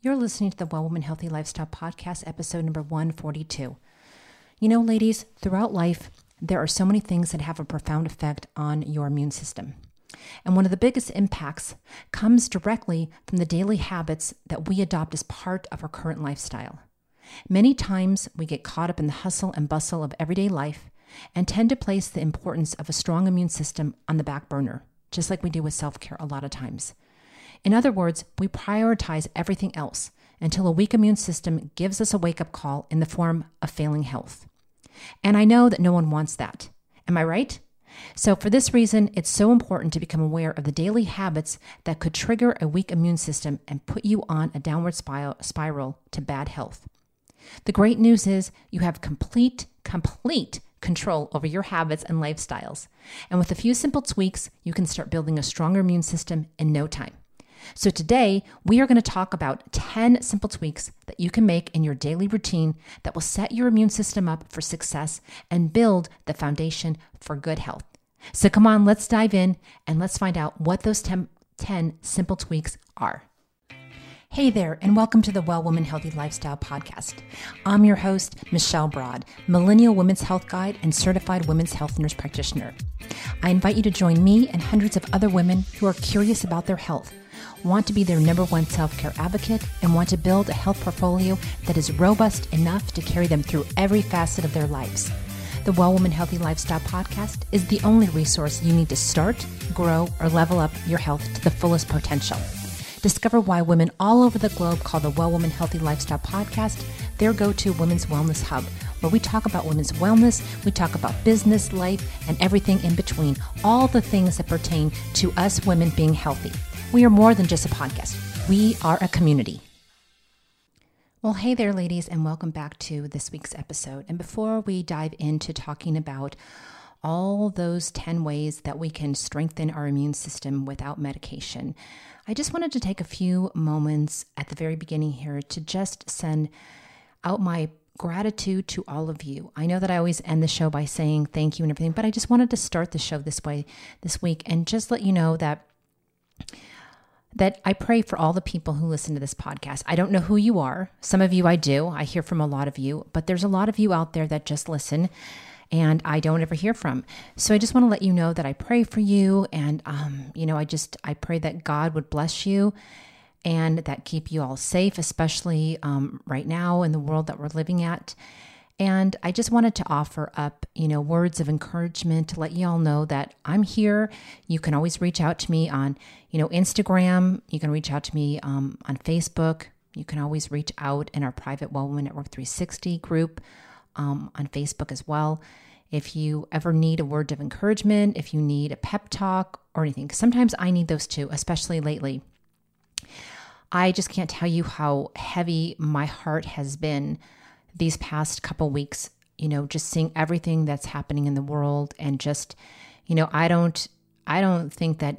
You're listening to the Well Woman Healthy Lifestyle Podcast, episode number 142. You know, ladies, throughout life, there are so many things that have a profound effect on your immune system. And one of the biggest impacts comes directly from the daily habits that we adopt as part of our current lifestyle. Many times we get caught up in the hustle and bustle of everyday life and tend to place the importance of a strong immune system on the back burner, just like we do with self care a lot of times. In other words, we prioritize everything else until a weak immune system gives us a wake up call in the form of failing health. And I know that no one wants that. Am I right? So, for this reason, it's so important to become aware of the daily habits that could trigger a weak immune system and put you on a downward spiral to bad health. The great news is you have complete, complete control over your habits and lifestyles. And with a few simple tweaks, you can start building a stronger immune system in no time. So, today we are going to talk about 10 simple tweaks that you can make in your daily routine that will set your immune system up for success and build the foundation for good health. So, come on, let's dive in and let's find out what those 10, 10 simple tweaks are. Hey there, and welcome to the Well Woman Healthy Lifestyle Podcast. I'm your host, Michelle Broad, Millennial Women's Health Guide and Certified Women's Health Nurse Practitioner. I invite you to join me and hundreds of other women who are curious about their health, want to be their number one self care advocate, and want to build a health portfolio that is robust enough to carry them through every facet of their lives. The Well Woman Healthy Lifestyle Podcast is the only resource you need to start, grow, or level up your health to the fullest potential. Discover why women all over the globe call the Well Woman Healthy Lifestyle podcast their go to women's wellness hub, where we talk about women's wellness, we talk about business, life, and everything in between, all the things that pertain to us women being healthy. We are more than just a podcast, we are a community. Well, hey there, ladies, and welcome back to this week's episode. And before we dive into talking about all those 10 ways that we can strengthen our immune system without medication, I just wanted to take a few moments at the very beginning here to just send out my gratitude to all of you. I know that I always end the show by saying thank you and everything, but I just wanted to start the show this way this week and just let you know that that I pray for all the people who listen to this podcast. I don't know who you are. Some of you I do. I hear from a lot of you, but there's a lot of you out there that just listen and I don't ever hear from. So I just want to let you know that I pray for you. And, um, you know, I just, I pray that God would bless you and that keep you all safe, especially um, right now in the world that we're living at. And I just wanted to offer up, you know, words of encouragement to let you all know that I'm here. You can always reach out to me on, you know, Instagram. You can reach out to me um, on Facebook. You can always reach out in our private Well Woman Network 360 group um, on Facebook as well. If you ever need a word of encouragement, if you need a pep talk or anything, sometimes I need those too, especially lately. I just can't tell you how heavy my heart has been these past couple weeks, you know, just seeing everything that's happening in the world and just, you know, I don't I don't think that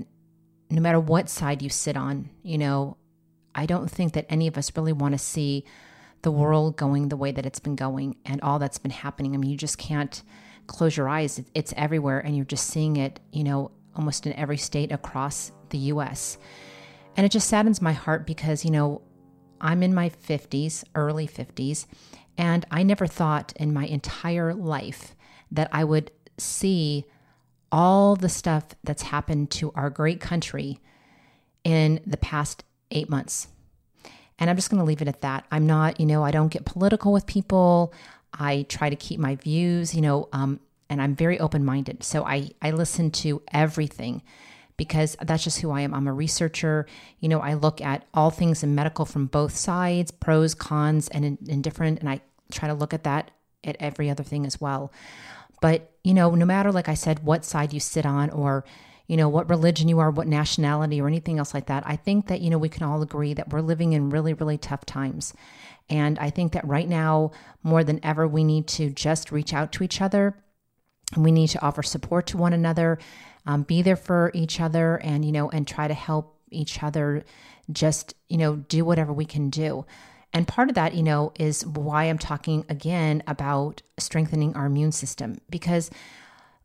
no matter what side you sit on, you know, I don't think that any of us really want to see the world going the way that it's been going and all that's been happening. I mean, you just can't close your eyes. It's everywhere and you're just seeing it, you know, almost in every state across the US. And it just saddens my heart because, you know, I'm in my 50s, early 50s, and I never thought in my entire life that I would see all the stuff that's happened to our great country in the past eight months. And I'm just going to leave it at that. I'm not, you know, I don't get political with people. I try to keep my views, you know, um, and I'm very open minded. So I, I listen to everything because that's just who I am. I'm a researcher. You know, I look at all things in medical from both sides, pros, cons, and indifferent. And I try to look at that at every other thing as well. But, you know, no matter, like I said, what side you sit on or, you know, what religion you are, what nationality, or anything else like that. I think that, you know, we can all agree that we're living in really, really tough times. And I think that right now, more than ever, we need to just reach out to each other. We need to offer support to one another, um, be there for each other, and, you know, and try to help each other just, you know, do whatever we can do. And part of that, you know, is why I'm talking again about strengthening our immune system. Because,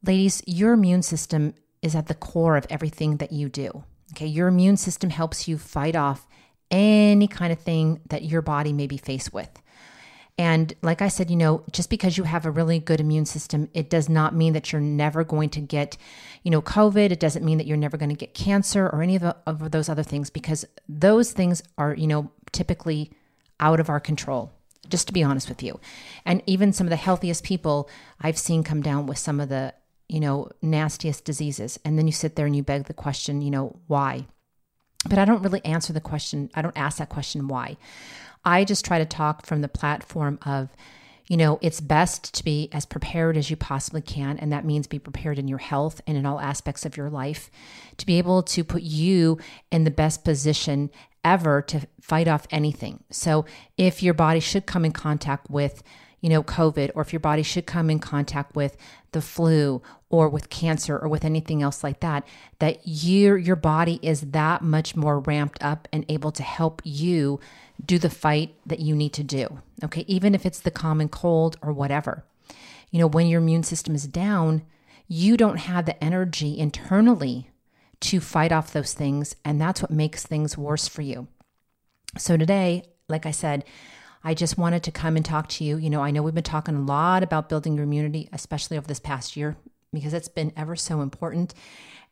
ladies, your immune system is at the core of everything that you do. Okay, your immune system helps you fight off any kind of thing that your body may be faced with. And like I said, you know, just because you have a really good immune system, it does not mean that you're never going to get, you know, COVID. It doesn't mean that you're never going to get cancer or any of, the, of those other things because those things are, you know, typically out of our control, just to be honest with you. And even some of the healthiest people I've seen come down with some of the, you know, nastiest diseases. And then you sit there and you beg the question, you know, why? But I don't really answer the question. I don't ask that question why. I just try to talk from the platform of, you know, it's best to be as prepared as you possibly can. And that means be prepared in your health and in all aspects of your life to be able to put you in the best position ever to fight off anything. So if your body should come in contact with, you know, COVID, or if your body should come in contact with the flu or with cancer or with anything else like that, that your your body is that much more ramped up and able to help you do the fight that you need to do. Okay, even if it's the common cold or whatever. You know, when your immune system is down, you don't have the energy internally to fight off those things, and that's what makes things worse for you. So today, like I said, I just wanted to come and talk to you. You know, I know we've been talking a lot about building your immunity, especially over this past year, because it's been ever so important.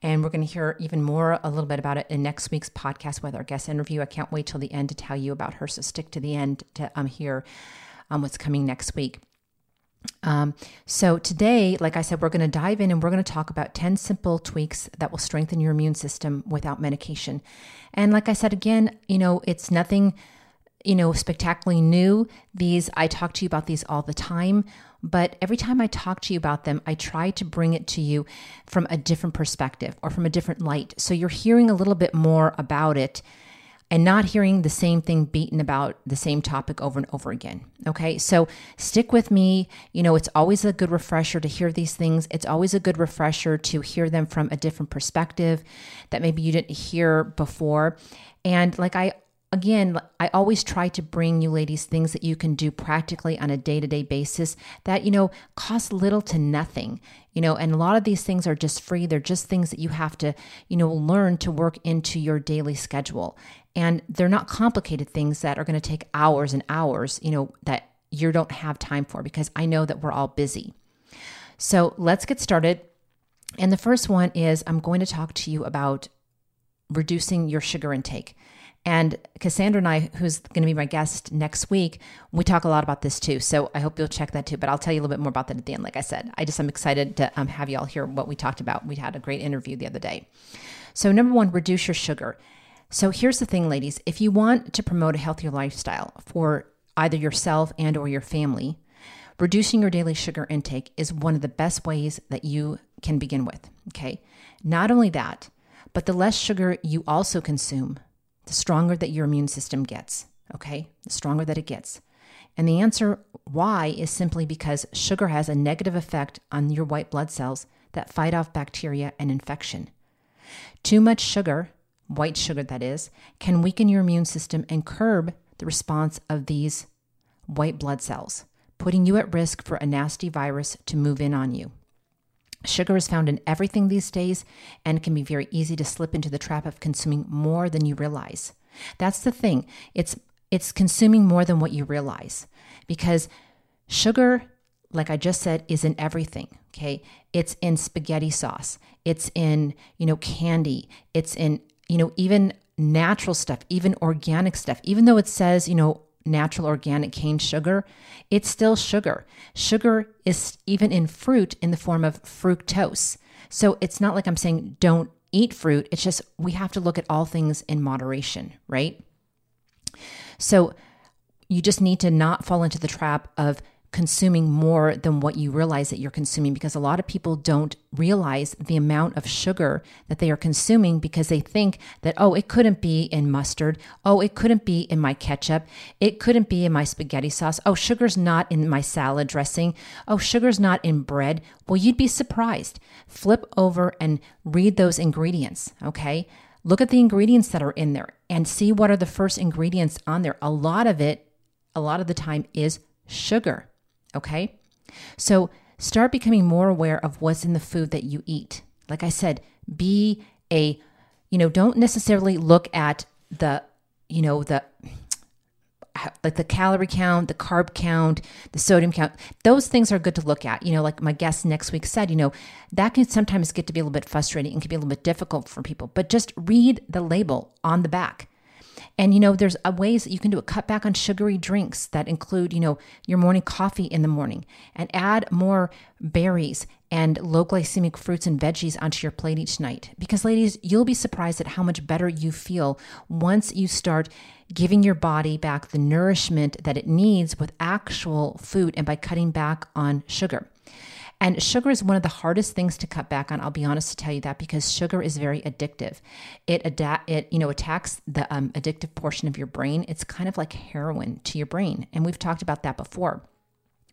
And we're going to hear even more a little bit about it in next week's podcast with our guest interview. I can't wait till the end to tell you about her. So stick to the end to um, hear um, what's coming next week. Um, so today, like I said, we're going to dive in and we're going to talk about 10 simple tweaks that will strengthen your immune system without medication. And like I said, again, you know, it's nothing you know, spectacularly new. These, I talk to you about these all the time, but every time I talk to you about them, I try to bring it to you from a different perspective or from a different light. So you're hearing a little bit more about it and not hearing the same thing beaten about the same topic over and over again. Okay, so stick with me. You know, it's always a good refresher to hear these things. It's always a good refresher to hear them from a different perspective that maybe you didn't hear before. And like I again, I always try to bring you ladies things that you can do practically on a day to day basis that, you know, cost little to nothing, you know, and a lot of these things are just free. They're just things that you have to, you know, learn to work into your daily schedule. And they're not complicated things that are going to take hours and hours, you know, that you don't have time for because I know that we're all busy. So let's get started. And the first one is I'm going to talk to you about reducing your sugar intake. And Cassandra and I, who's going to be my guest next week, we talk a lot about this too. So I hope you'll check that too. But I'll tell you a little bit more about that at the end. Like I said, I just am excited to um, have you all hear what we talked about. We had a great interview the other day. So number one, reduce your sugar. So here's the thing, ladies. If you want to promote a healthier lifestyle for either yourself and or your family, reducing your daily sugar intake is one of the best ways that you can begin with. Okay. Not only that, but the less sugar you also consume, the stronger that your immune system gets. Okay, the stronger that it gets. And the answer why is simply because sugar has a negative effect on your white blood cells that fight off bacteria and infection. Too much sugar, white sugar that is, can weaken your immune system and curb the response of these white blood cells, putting you at risk for a nasty virus to move in on you. Sugar is found in everything these days and can be very easy to slip into the trap of consuming more than you realize. That's the thing. It's it's consuming more than what you realize because sugar like I just said is in everything, okay? It's in spaghetti sauce. It's in, you know, candy. It's in, you know, even natural stuff, even organic stuff. Even though it says, you know, natural organic cane sugar, it's still sugar. Sugar is even in fruit in the form of fructose. So it's not like I'm saying don't eat fruit. It's just we have to look at all things in moderation, right? So you just need to not fall into the trap of consuming more than what you realize that you're consuming because a lot of people don't realize the amount of sugar that they are consuming because they think that, oh, it couldn't be in mustard. Oh, it couldn't be in my ketchup. It couldn't be in my spaghetti sauce. Oh, sugar's not in my salad dressing. Oh, sugar's not in bread. Well, you'd be surprised. Flip over and read those ingredients, okay? Look at the ingredients that are in there and see what are the first ingredients on there. A lot of it, a lot of the time, is sugar. Okay. So start becoming more aware of what's in the food that you eat. Like I said, be a, you know, don't necessarily look at the, you know, the like the calorie count, the carb count, the sodium count, those things are good to look at. You know, like my guest next week said, you know, that can sometimes get to be a little bit frustrating and can be a little bit difficult for people. But just read the label on the back. And you know, there's uh, ways that you can do a cut back on sugary drinks that include, you know, your morning coffee in the morning and add more berries and low glycemic fruits and veggies onto your plate each night. Because ladies, you'll be surprised at how much better you feel once you start giving your body back the nourishment that it needs with actual food and by cutting back on sugar. And sugar is one of the hardest things to cut back on. I'll be honest to tell you that because sugar is very addictive. It adapt it you know attacks the um, addictive portion of your brain. It's kind of like heroin to your brain, and we've talked about that before.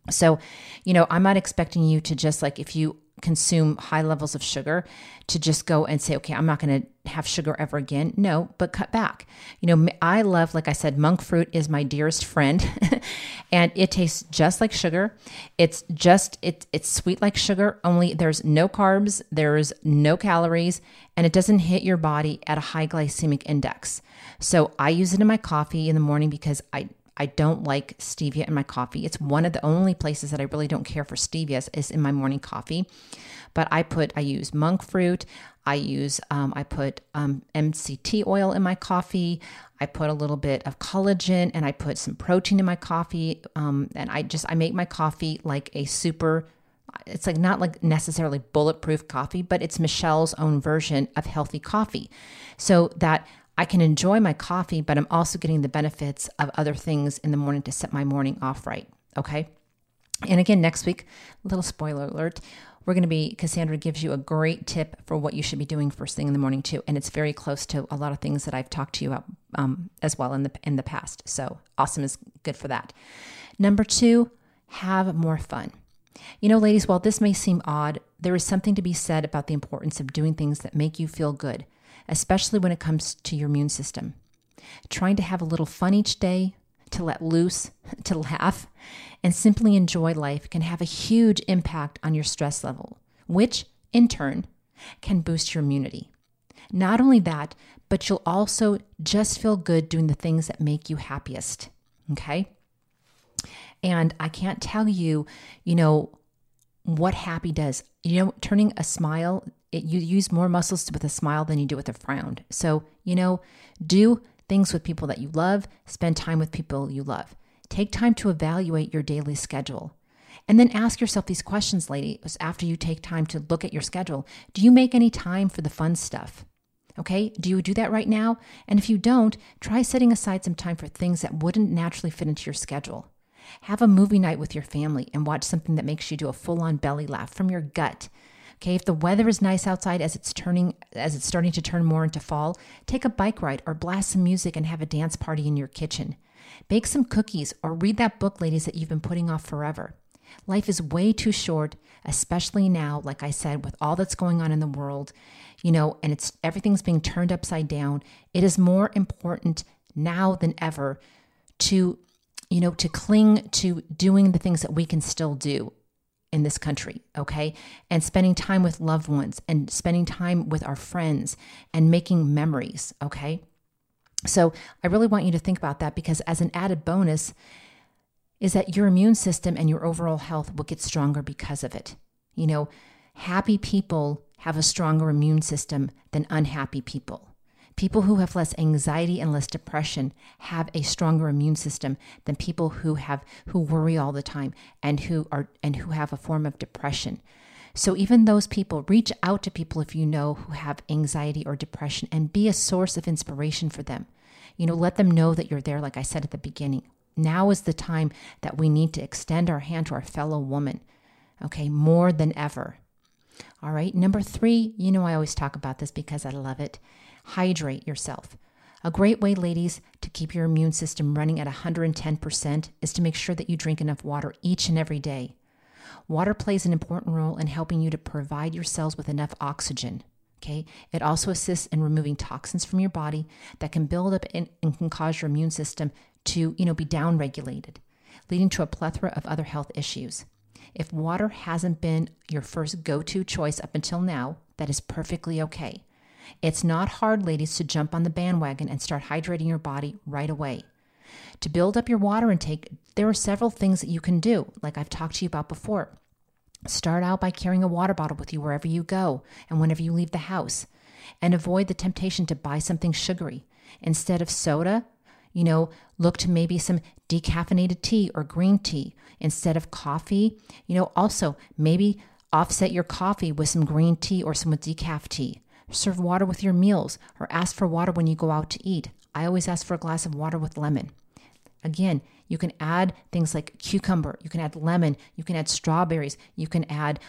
So, you know, I'm not expecting you to just like if you consume high levels of sugar to just go and say, okay, I'm not going to have sugar ever again. No, but cut back. You know, I love, like I said, monk fruit is my dearest friend, and it tastes just like sugar. It's just it, it's sweet like sugar. Only there's no carbs, there's no calories, and it doesn't hit your body at a high glycemic index. So I use it in my coffee in the morning because I I don't like stevia in my coffee. It's one of the only places that I really don't care for stevia is in my morning coffee. But I put, I use monk fruit. I use, um, I put um, MCT oil in my coffee. I put a little bit of collagen and I put some protein in my coffee. Um, and I just, I make my coffee like a super it's like not like necessarily bulletproof coffee, but it's Michelle's own version of healthy coffee. So that I can enjoy my coffee, but I'm also getting the benefits of other things in the morning to set my morning off right. Okay. And again, next week, little spoiler alert, we're going to be, Cassandra gives you a great tip for what you should be doing first thing in the morning too. And it's very close to a lot of things that I've talked to you about um, as well in the, in the past. So awesome is good for that. Number two, have more fun. You know, ladies, while this may seem odd, there is something to be said about the importance of doing things that make you feel good especially when it comes to your immune system. Trying to have a little fun each day, to let loose, to laugh, and simply enjoy life can have a huge impact on your stress level, which in turn can boost your immunity. Not only that, but you'll also just feel good doing the things that make you happiest. Okay. And I can't tell you, you know, what happy does. You know, turning a smile it, you use more muscles with a smile than you do with a frown. So, you know, do things with people that you love, spend time with people you love. Take time to evaluate your daily schedule. And then ask yourself these questions, ladies, after you take time to look at your schedule. Do you make any time for the fun stuff? Okay, do you do that right now? And if you don't, try setting aside some time for things that wouldn't naturally fit into your schedule. Have a movie night with your family and watch something that makes you do a full on belly laugh from your gut Okay, if the weather is nice outside as it's turning as it's starting to turn more into fall, take a bike ride or blast some music and have a dance party in your kitchen. Bake some cookies or read that book ladies that you've been putting off forever. Life is way too short, especially now, like I said, with all that's going on in the world, you know, and it's everything's being turned upside down. It is more important now than ever to you know, to cling to doing the things that we can still do in this country, okay? And spending time with loved ones and spending time with our friends and making memories, okay? So I really want you to think about that because as an added bonus is that your immune system and your overall health will get stronger because of it. You know, happy people have a stronger immune system than unhappy people. People who have less anxiety and less depression have a stronger immune system than people who have who worry all the time and who are and who have a form of depression. So even those people reach out to people if you know who have anxiety or depression and be a source of inspiration for them. You know, let them know that you're there like I said at the beginning. Now is the time that we need to extend our hand to our fellow woman. Okay, more than ever. All right, number 3, you know I always talk about this because I love it Hydrate yourself. A great way, ladies, to keep your immune system running at 110% is to make sure that you drink enough water each and every day. Water plays an important role in helping you to provide your cells with enough oxygen. Okay. It also assists in removing toxins from your body that can build up and, and can cause your immune system to, you know, be downregulated, leading to a plethora of other health issues. If water hasn't been your first go to choice up until now, that is perfectly okay. It's not hard, ladies, to jump on the bandwagon and start hydrating your body right away. To build up your water intake, there are several things that you can do, like I've talked to you about before. Start out by carrying a water bottle with you wherever you go and whenever you leave the house. And avoid the temptation to buy something sugary. Instead of soda, you know, look to maybe some decaffeinated tea or green tea instead of coffee. You know, also maybe offset your coffee with some green tea or some decaf tea. Serve water with your meals or ask for water when you go out to eat. I always ask for a glass of water with lemon. Again, you can add things like cucumber, you can add lemon, you can add strawberries, you can add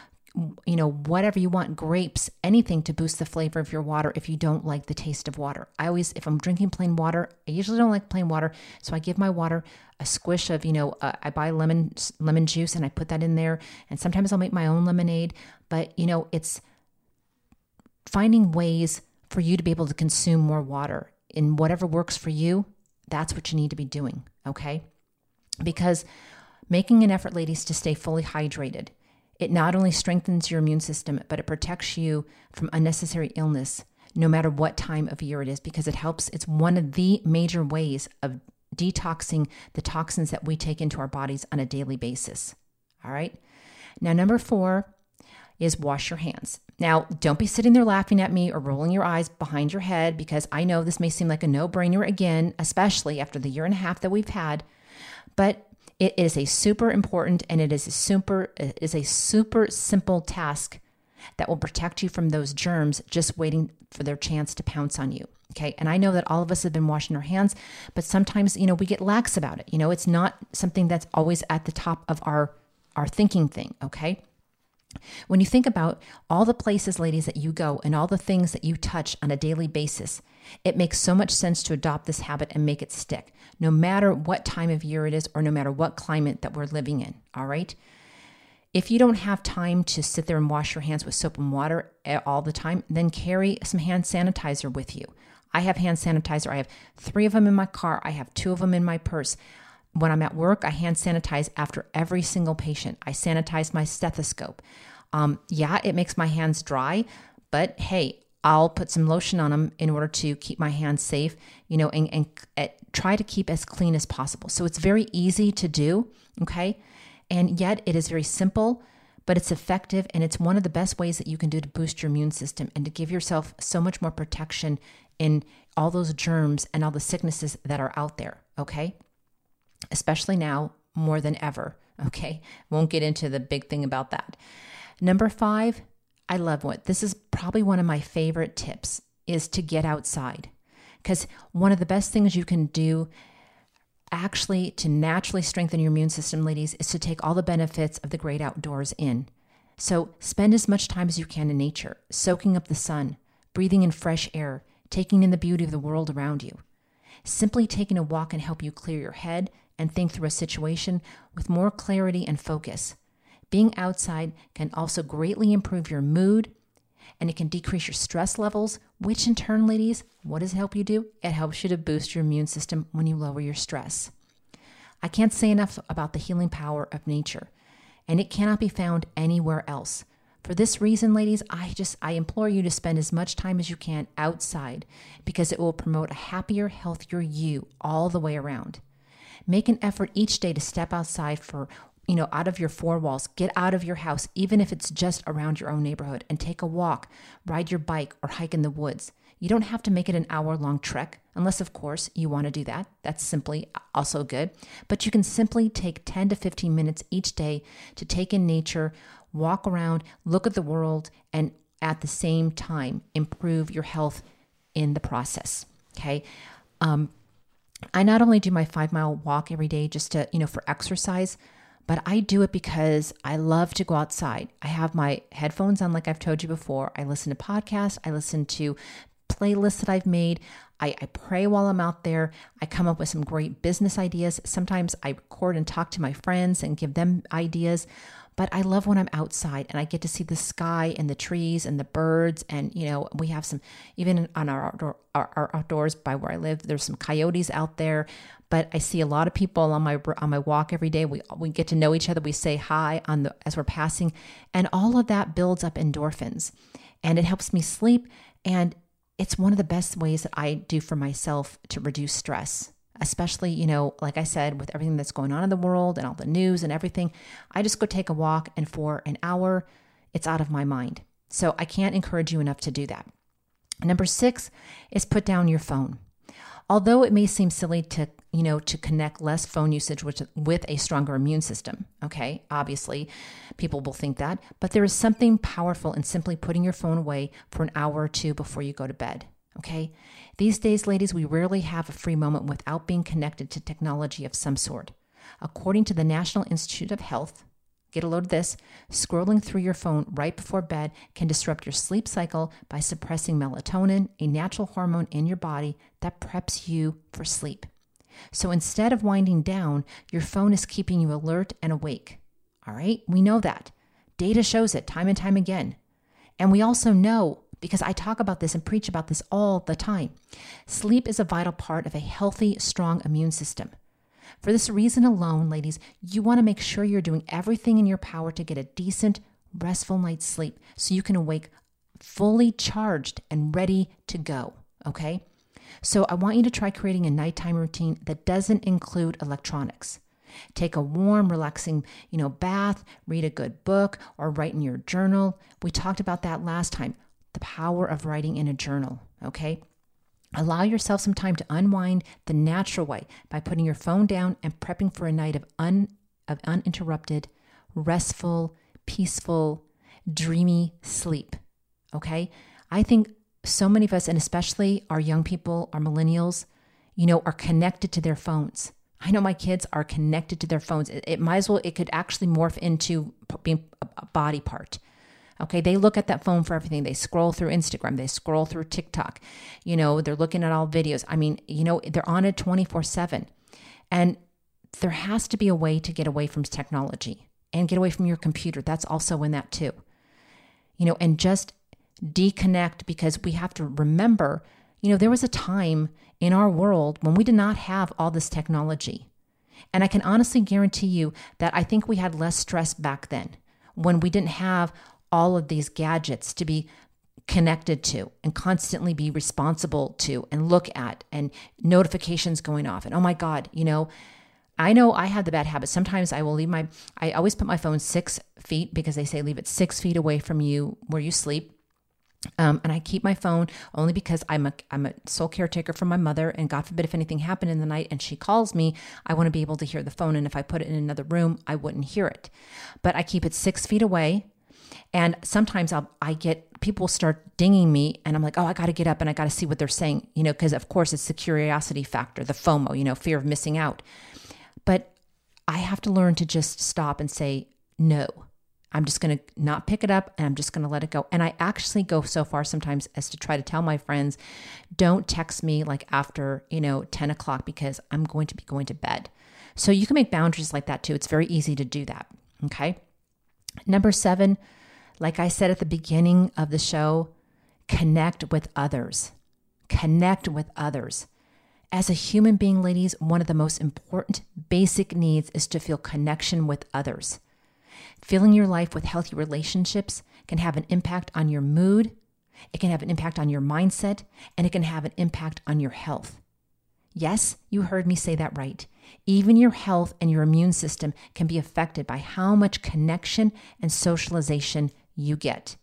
you know whatever you want grapes anything to boost the flavor of your water if you don't like the taste of water i always if i'm drinking plain water i usually don't like plain water so i give my water a squish of you know uh, i buy lemon lemon juice and i put that in there and sometimes i'll make my own lemonade but you know it's finding ways for you to be able to consume more water in whatever works for you that's what you need to be doing okay because making an effort, ladies, to stay fully hydrated. It not only strengthens your immune system, but it protects you from unnecessary illness, no matter what time of year it is, because it helps. It's one of the major ways of detoxing the toxins that we take into our bodies on a daily basis. All right. Now, number four is wash your hands. Now, don't be sitting there laughing at me or rolling your eyes behind your head because I know this may seem like a no brainer again, especially after the year and a half that we've had. But it is a super important and it is a super it is a super simple task that will protect you from those germs just waiting for their chance to pounce on you. Okay. And I know that all of us have been washing our hands, but sometimes, you know, we get lax about it. You know, it's not something that's always at the top of our our thinking thing, okay? When you think about all the places, ladies, that you go and all the things that you touch on a daily basis, it makes so much sense to adopt this habit and make it stick, no matter what time of year it is or no matter what climate that we're living in. All right. If you don't have time to sit there and wash your hands with soap and water eh, all the time, then carry some hand sanitizer with you. I have hand sanitizer. I have three of them in my car. I have two of them in my purse. When I'm at work, I hand sanitize after every single patient. I sanitize my stethoscope. Um, yeah, it makes my hands dry, but hey, I'll put some lotion on them in order to keep my hands safe, you know, and, and, and uh, try to keep as clean as possible. So it's very easy to do, okay? And yet it is very simple, but it's effective and it's one of the best ways that you can do to boost your immune system and to give yourself so much more protection in all those germs and all the sicknesses that are out there, okay? Especially now more than ever, okay? Won't get into the big thing about that. Number 5, I love what this is probably one of my favorite tips is to get outside. Because one of the best things you can do actually to naturally strengthen your immune system, ladies, is to take all the benefits of the great outdoors in. So spend as much time as you can in nature, soaking up the sun, breathing in fresh air, taking in the beauty of the world around you. Simply taking a walk can help you clear your head and think through a situation with more clarity and focus. Being outside can also greatly improve your mood and it can decrease your stress levels, which in turn, ladies, what does it help you do? It helps you to boost your immune system when you lower your stress. I can't say enough about the healing power of nature, and it cannot be found anywhere else. For this reason, ladies, I just I implore you to spend as much time as you can outside because it will promote a happier, healthier you all the way around. Make an effort each day to step outside for you know, out of your four walls, get out of your house, even if it's just around your own neighborhood, and take a walk, ride your bike, or hike in the woods. You don't have to make it an hour long trek, unless, of course, you want to do that. That's simply also good. But you can simply take 10 to 15 minutes each day to take in nature, walk around, look at the world, and at the same time improve your health in the process. Okay. Um, I not only do my five mile walk every day just to, you know, for exercise, but I do it because I love to go outside. I have my headphones on, like I've told you before. I listen to podcasts, I listen to playlists that I've made. I, I, pray while I'm out there. I come up with some great business ideas. Sometimes I record and talk to my friends and give them ideas. But I love when I'm outside and I get to see the sky and the trees and the birds. And, you know, we have some, even on our, outdoor, our, our outdoors by where I live, there's some coyotes out there but I see a lot of people on my on my walk every day. We we get to know each other. We say hi on the as we're passing, and all of that builds up endorphins, and it helps me sleep. And it's one of the best ways that I do for myself to reduce stress. Especially, you know, like I said, with everything that's going on in the world and all the news and everything, I just go take a walk and for an hour, it's out of my mind. So I can't encourage you enough to do that. Number six is put down your phone. Although it may seem silly to, you know, to connect less phone usage with, with a stronger immune system, okay? Obviously, people will think that, but there is something powerful in simply putting your phone away for an hour or two before you go to bed, okay? These days, ladies, we rarely have a free moment without being connected to technology of some sort. According to the National Institute of Health, Get a load of this. Scrolling through your phone right before bed can disrupt your sleep cycle by suppressing melatonin, a natural hormone in your body that preps you for sleep. So instead of winding down, your phone is keeping you alert and awake. All right, we know that. Data shows it time and time again. And we also know, because I talk about this and preach about this all the time, sleep is a vital part of a healthy, strong immune system. For this reason alone, ladies, you want to make sure you're doing everything in your power to get a decent, restful night's sleep so you can awake fully charged and ready to go. Okay? So I want you to try creating a nighttime routine that doesn't include electronics. Take a warm, relaxing, you know, bath, read a good book, or write in your journal. We talked about that last time. The power of writing in a journal, okay? Allow yourself some time to unwind the natural way by putting your phone down and prepping for a night of, un, of uninterrupted, restful, peaceful, dreamy sleep. Okay? I think so many of us, and especially our young people, our millennials, you know, are connected to their phones. I know my kids are connected to their phones. It, it might as well, it could actually morph into being a body part. Okay, they look at that phone for everything. They scroll through Instagram, they scroll through TikTok. You know, they're looking at all videos. I mean, you know, they're on it 24 7. And there has to be a way to get away from technology and get away from your computer. That's also in that too. You know, and just deconnect because we have to remember, you know, there was a time in our world when we did not have all this technology. And I can honestly guarantee you that I think we had less stress back then when we didn't have all of these gadgets to be connected to and constantly be responsible to and look at and notifications going off and oh my god you know i know i have the bad habit sometimes i will leave my i always put my phone six feet because they say leave it six feet away from you where you sleep um, and I keep my phone only because I'm a I'm a sole caretaker for my mother, and God forbid if anything happened in the night and she calls me, I want to be able to hear the phone. And if I put it in another room, I wouldn't hear it. But I keep it six feet away and sometimes I'll, I get people start dinging me and I'm like, oh, I got to get up and I got to see what they're saying, you know, because of course it's the curiosity factor, the FOMO, you know, fear of missing out. But I have to learn to just stop and say, no, I'm just going to not pick it up and I'm just going to let it go. And I actually go so far sometimes as to try to tell my friends, don't text me like after, you know, 10 o'clock because I'm going to be going to bed. So you can make boundaries like that too. It's very easy to do that. Okay. Number seven, like I said at the beginning of the show, connect with others. Connect with others. As a human being, ladies, one of the most important basic needs is to feel connection with others. Filling your life with healthy relationships can have an impact on your mood, it can have an impact on your mindset, and it can have an impact on your health. Yes, you heard me say that right. Even your health and your immune system can be affected by how much connection and socialization you get.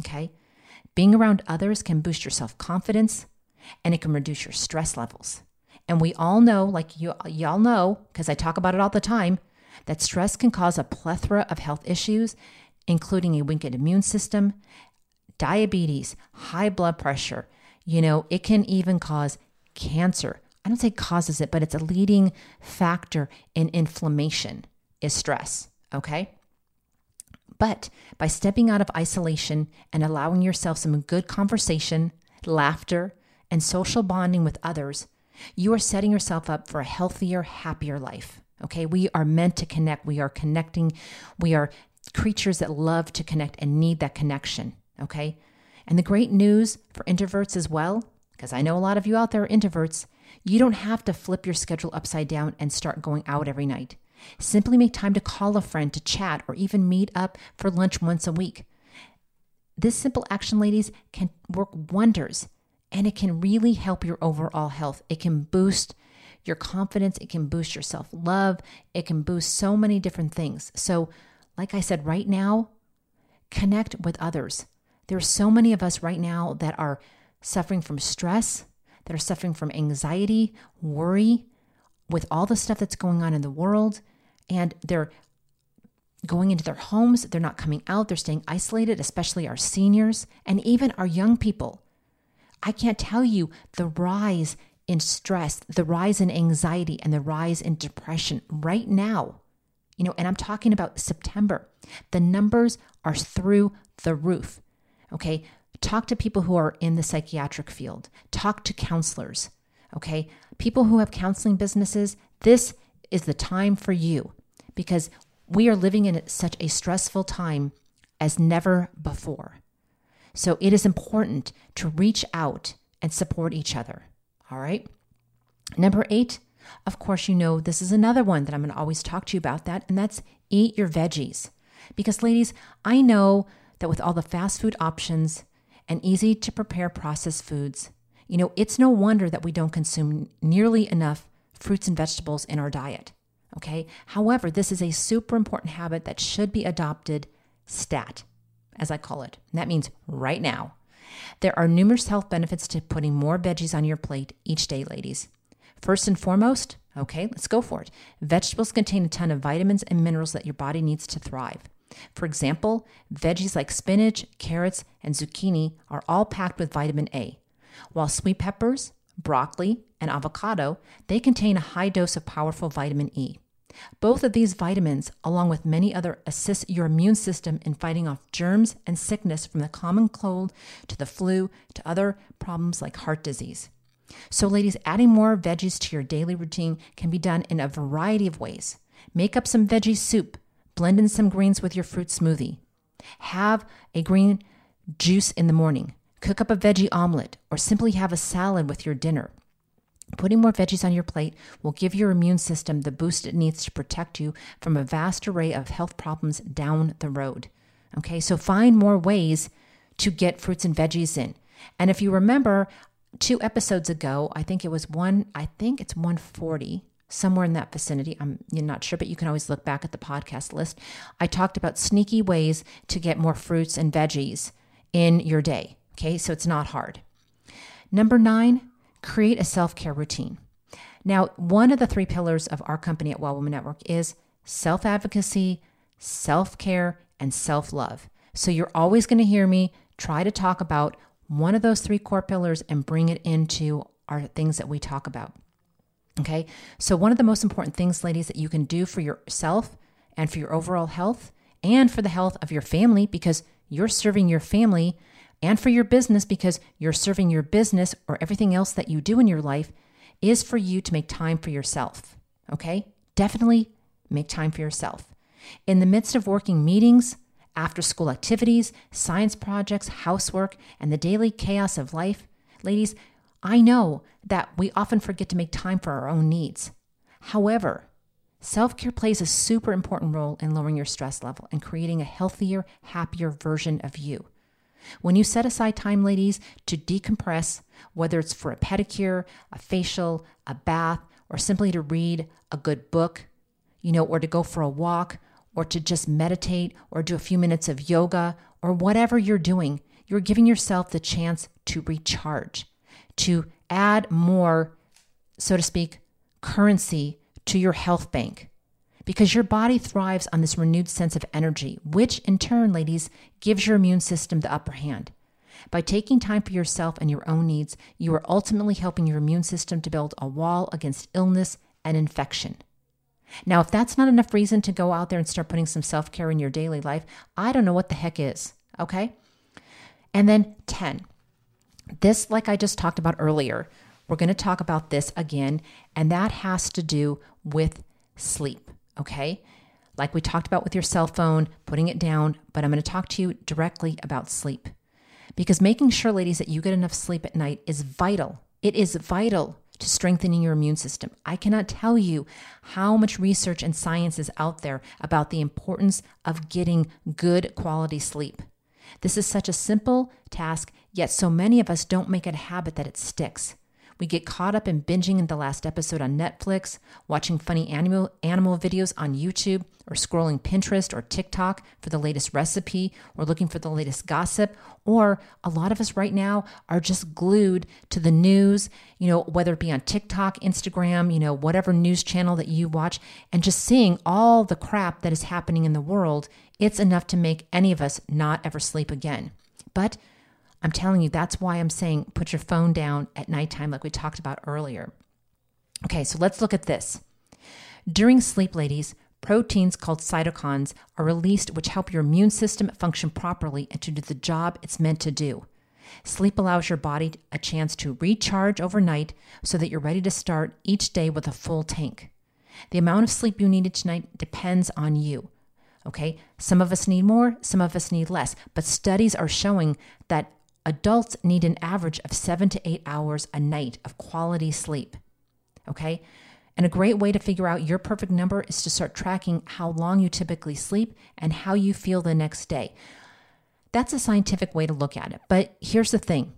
Okay? Being around others can boost your self confidence and it can reduce your stress levels. And we all know, like you, y'all know, because I talk about it all the time, that stress can cause a plethora of health issues, including a weakened immune system, diabetes, high blood pressure. You know, it can even cause cancer. I don't say causes it, but it's a leading factor in inflammation is stress. Okay. But by stepping out of isolation and allowing yourself some good conversation, laughter, and social bonding with others, you are setting yourself up for a healthier, happier life. Okay, we are meant to connect. We are connecting. We are creatures that love to connect and need that connection. Okay, and the great news for introverts as well, because I know a lot of you out there are introverts, you don't have to flip your schedule upside down and start going out every night. Simply make time to call a friend to chat or even meet up for lunch once a week. This simple action, ladies, can work wonders and it can really help your overall health. It can boost your confidence, it can boost your self love, it can boost so many different things. So, like I said, right now, connect with others. There are so many of us right now that are suffering from stress, that are suffering from anxiety, worry, with all the stuff that's going on in the world, and they're going into their homes, they're not coming out, they're staying isolated, especially our seniors and even our young people. I can't tell you the rise in stress, the rise in anxiety, and the rise in depression right now. You know, and I'm talking about September. The numbers are through the roof. Okay. Talk to people who are in the psychiatric field, talk to counselors. Okay. People who have counseling businesses, this is the time for you because we are living in such a stressful time as never before. So it is important to reach out and support each other. All right. Number eight, of course, you know this is another one that I'm going to always talk to you about that, and that's eat your veggies. Because, ladies, I know that with all the fast food options and easy to prepare processed foods, you know, it's no wonder that we don't consume nearly enough fruits and vegetables in our diet. Okay. However, this is a super important habit that should be adopted stat, as I call it. And that means right now. There are numerous health benefits to putting more veggies on your plate each day, ladies. First and foremost, okay, let's go for it. Vegetables contain a ton of vitamins and minerals that your body needs to thrive. For example, veggies like spinach, carrots, and zucchini are all packed with vitamin A, while sweet peppers, broccoli, and avocado, they contain a high dose of powerful vitamin E. Both of these vitamins, along with many other, assist your immune system in fighting off germs and sickness from the common cold to the flu to other problems like heart disease. So, ladies, adding more veggies to your daily routine can be done in a variety of ways. Make up some veggie soup, blend in some greens with your fruit smoothie, have a green juice in the morning, cook up a veggie omelet, or simply have a salad with your dinner. Putting more veggies on your plate will give your immune system the boost it needs to protect you from a vast array of health problems down the road. Okay, so find more ways to get fruits and veggies in. And if you remember two episodes ago, I think it was one, I think it's 140, somewhere in that vicinity. I'm not sure, but you can always look back at the podcast list. I talked about sneaky ways to get more fruits and veggies in your day. Okay, so it's not hard. Number nine, create a self care routine. Now, one of the three pillars of our company at Well Woman Network is self advocacy, self care, and self love. So you're always going to hear me try to talk about one of those three core pillars and bring it into our things that we talk about. Okay. So, one of the most important things, ladies, that you can do for yourself and for your overall health and for the health of your family, because you're serving your family and for your business because you're serving your business or everything else that you do in your life is for you to make time for yourself. Okay? Definitely make time for yourself. In the midst of working meetings, after school activities, science projects, housework, and the daily chaos of life, ladies, I know that we often forget to make time for our own needs. However, self care plays a super important role in lowering your stress level and creating a healthier, happier version of you. When you set aside time, ladies, to decompress, whether it's for a pedicure, a facial, a bath, or simply to read a good book, you know, or to go for a walk, or to just meditate, or do a few minutes of yoga, or whatever you're doing, you're giving yourself the chance to recharge, to add more, so to speak, currency to your health bank because your body thrives on this renewed sense of energy, which in turn, ladies, gives your immune system the upper hand. By taking time for yourself and your own needs, you are ultimately helping your immune system to build a wall against illness and infection. Now, if that's not enough reason to go out there and start putting some self care in your daily life, I don't know what the heck is, okay? And then 10. This, like I just talked about earlier, we're going to talk about this again, and that has to do with sleep okay? Like we talked about with your cell phone, putting it down, but I'm going to talk to you directly about sleep. Because making sure, ladies, that you get enough sleep at night is vital. It is vital to strengthening your immune system. I cannot tell you how much research and science is out there about the importance of getting good quality sleep. This is such a simple task, Yet so many of us don't make it a habit that it sticks. We get caught up in binging in the last episode on Netflix, watching funny animal, animal videos on YouTube, or scrolling Pinterest or TikTok for the latest recipe, or looking for the latest gossip. Or a lot of us right now are just glued to the news, you know, whether it be on TikTok, Instagram, you know, whatever news channel that you watch, and just seeing all the crap that is happening in the world. It's enough to make any of us not ever sleep again. But I'm telling you, that's why I'm saying put your phone down at nighttime, like we talked about earlier. Okay, so let's look at this. During sleep, ladies, proteins called cytokines are released, which help your immune system function properly and to do the job it's meant to do. Sleep allows your body a chance to recharge overnight so that you're ready to start each day with a full tank. The amount of sleep you need each night depends on you. Okay, some of us need more, some of us need less, but studies are showing that Adults need an average of seven to eight hours a night of quality sleep. Okay? And a great way to figure out your perfect number is to start tracking how long you typically sleep and how you feel the next day. That's a scientific way to look at it. But here's the thing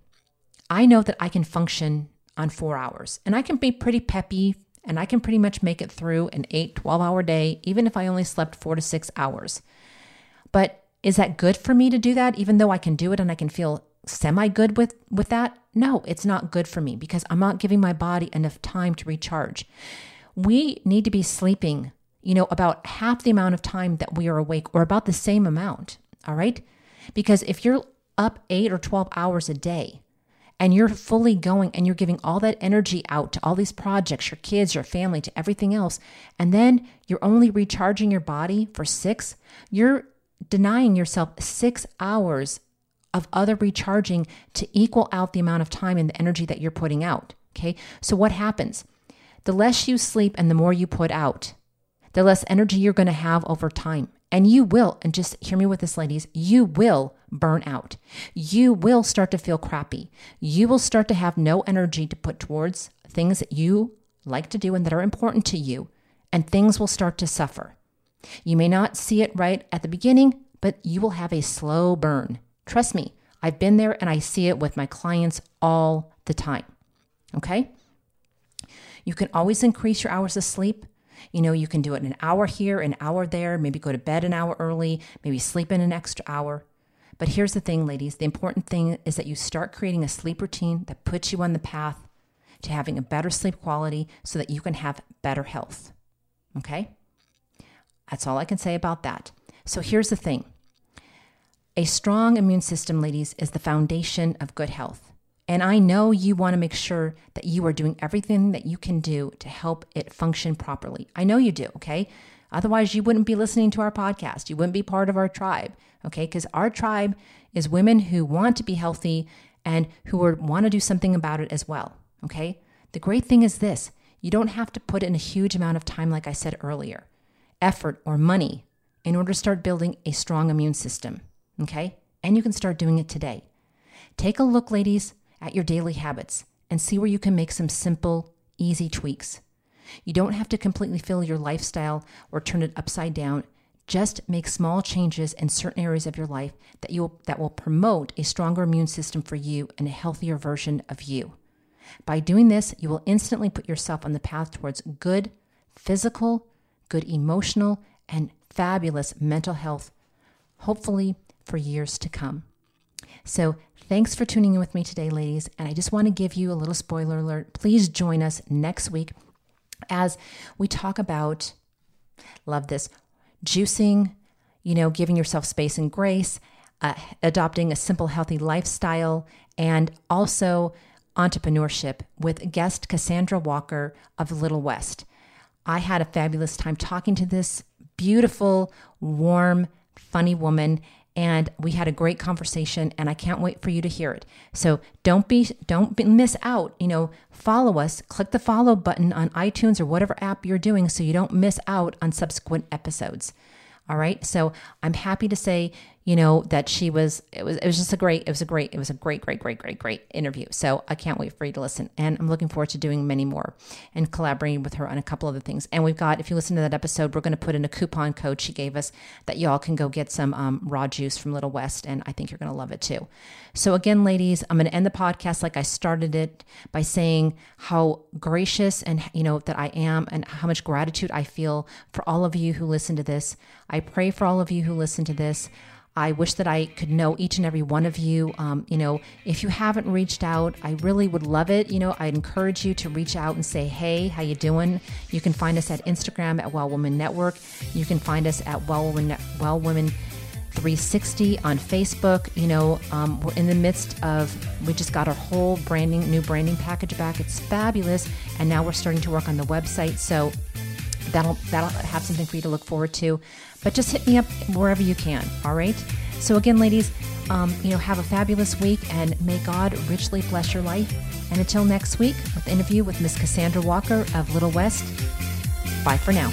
I know that I can function on four hours and I can be pretty peppy and I can pretty much make it through an 8, 12 hour day, even if I only slept four to six hours. But is that good for me to do that, even though I can do it and I can feel semi good with with that? No it's not good for me because i'm not giving my body enough time to recharge. We need to be sleeping you know about half the amount of time that we are awake or about the same amount all right? Because if you're up 8 or 12 hours a day and you're fully going and you're giving all that energy out to all these projects, your kids, your family, to everything else, and then you're only recharging your body for six, you're denying yourself six hours of other recharging to equal out the amount of time and the energy that you're putting out. Okay. So what happens? The less you sleep and the more you put out, the less energy you're going to have over time. And you will, and just hear me with this, ladies, you will burn out. You will start to feel crappy. You will start to have no energy to put towards things that you like to do and that are important to you, and things will start to suffer. You may not see it right at the beginning, but you will have a slow burn. Trust me, I've been there and I see it with my clients all the time. Okay? You can always increase your hours of sleep. You know, you can do it an hour here, an hour there, maybe go to bed an hour early, maybe sleep in an extra hour. But here's the thing, ladies the important thing is that you start creating a sleep routine that puts you on the path to having a better sleep quality so that you can have better health. Okay? That's all I can say about that. So here's the thing a strong immune system, ladies, is the foundation of good health. And I know you want to make sure that you are doing everything that you can do to help it function properly. I know you do, okay? Otherwise, you wouldn't be listening to our podcast. You wouldn't be part of our tribe, okay? Because our tribe is women who want to be healthy and who are, want to do something about it as well, okay? The great thing is this you don't have to put in a huge amount of time, like I said earlier, effort or money in order to start building a strong immune system. Okay? And you can start doing it today. Take a look, ladies, at your daily habits and see where you can make some simple, easy tweaks. You don't have to completely fill your lifestyle or turn it upside down. Just make small changes in certain areas of your life that you will, that will promote a stronger immune system for you and a healthier version of you. By doing this, you will instantly put yourself on the path towards good physical, good emotional, and fabulous mental health. Hopefully, for years to come. So, thanks for tuning in with me today, ladies. And I just want to give you a little spoiler alert. Please join us next week as we talk about, love this, juicing, you know, giving yourself space and grace, uh, adopting a simple, healthy lifestyle, and also entrepreneurship with guest Cassandra Walker of Little West. I had a fabulous time talking to this beautiful, warm, funny woman and we had a great conversation and I can't wait for you to hear it. So don't be don't be, miss out, you know, follow us, click the follow button on iTunes or whatever app you're doing so you don't miss out on subsequent episodes. All right? So I'm happy to say you know, that she was, it was, it was just a great, it was a great, it was a great, great, great, great, great interview. So I can't wait for you to listen. And I'm looking forward to doing many more and collaborating with her on a couple other things. And we've got, if you listen to that episode, we're going to put in a coupon code she gave us that y'all can go get some um, raw juice from Little West. And I think you're going to love it too. So again, ladies, I'm going to end the podcast like I started it by saying how gracious and, you know, that I am and how much gratitude I feel for all of you who listen to this. I pray for all of you who listen to this. I wish that I could know each and every one of you. Um, you know, if you haven't reached out, I really would love it. You know, I'd encourage you to reach out and say, "Hey, how you doing?" You can find us at Instagram at Well Woman Network. You can find us at Well Woman Well Women 360 on Facebook. You know, um, we're in the midst of, we just got our whole branding, new branding package back. It's fabulous. And now we're starting to work on the website. So that'll, that'll have something for you to look forward to. But just hit me up wherever you can. All right. So again, ladies, um, you know, have a fabulous week and may God richly bless your life. And until next week, with interview with Miss Cassandra Walker of Little West, bye for now.